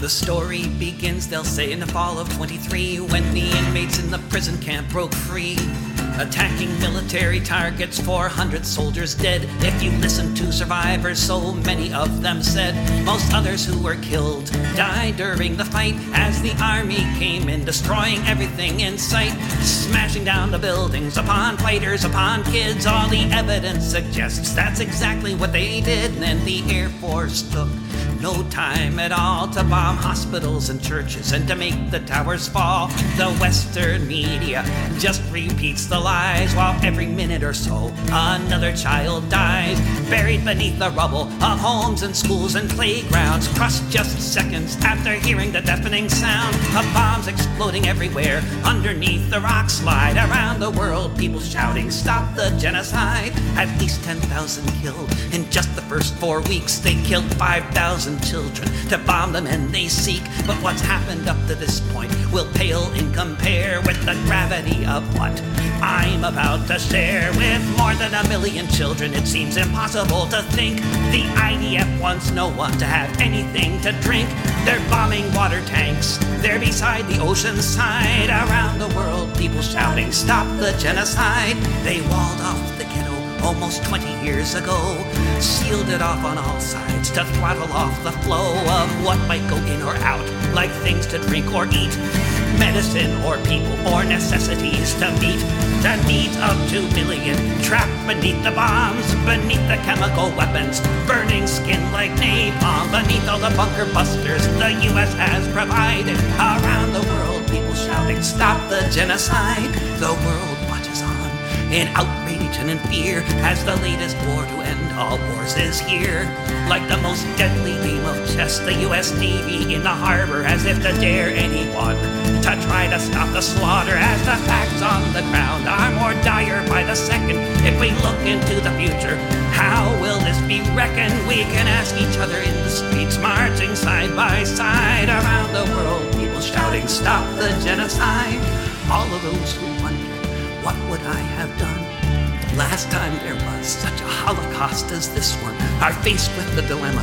The story begins, they'll say, in the fall of 23 when the inmates in the prison camp broke free. Attacking military targets, 400 soldiers dead. If you listen to survivors, so many of them said most others who were killed died during the fight as the army came in, destroying everything in sight, smashing down the buildings upon fighters, upon kids. All the evidence suggests that's exactly what they did. And then the Air Force took no time at all to bomb hospitals and churches and to make the towers fall. The Western media just repeats the lies while every minute or so another child dies. Buried beneath the rubble of homes and schools and playgrounds. Crushed just seconds after hearing the deafening sound of bombs exploding everywhere underneath the rock slide. Around the world, people shouting, Stop the genocide. At least 10,000 killed in just the first four weeks. They killed 5,000 children to bomb the men they seek. But what's happened up to this point will pale in compare with the gravity of what I'm about to share. With more than a million children, it seems impossible to think the IDF wants no one to have anything to drink. They're bombing water tanks. They're beside the ocean side. Around the world, people shouting, Stop the genocide. They walled off the ghetto almost 20 years ago. Sealed it off on all sides to throttle off the flow of what might go in or out, like things to drink or eat, medicine or people or necessities to meet. The needs of two billion trapped beneath the bombs, beneath the chemical weapons, burning skin like napalm, beneath all the bunker busters the U.S. has provided. Around the world, people shouting, Stop the genocide. The world watches on in outrage and in fear as the latest war to all wars is here. Like the most deadly game of chess, the US Navy in the harbor as if to dare anyone to try to stop the slaughter as the facts on the ground are more dire by the second. If we look into the future, how will this be reckoned? We can ask each other in the streets, marching side by side around the world, people shouting, Stop the genocide. All of those who wonder what would I have done? Last time there was such a holocaust as this one, are faced with the dilemma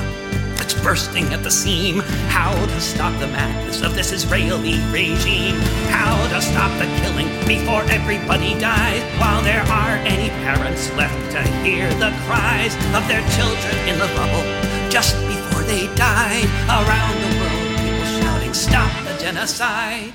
that's bursting at the seam. How to stop the madness of this Israeli regime? How to stop the killing before everybody dies? While there are any parents left to hear the cries of their children in the rubble just before they died. Around the world, people shouting, Stop the genocide.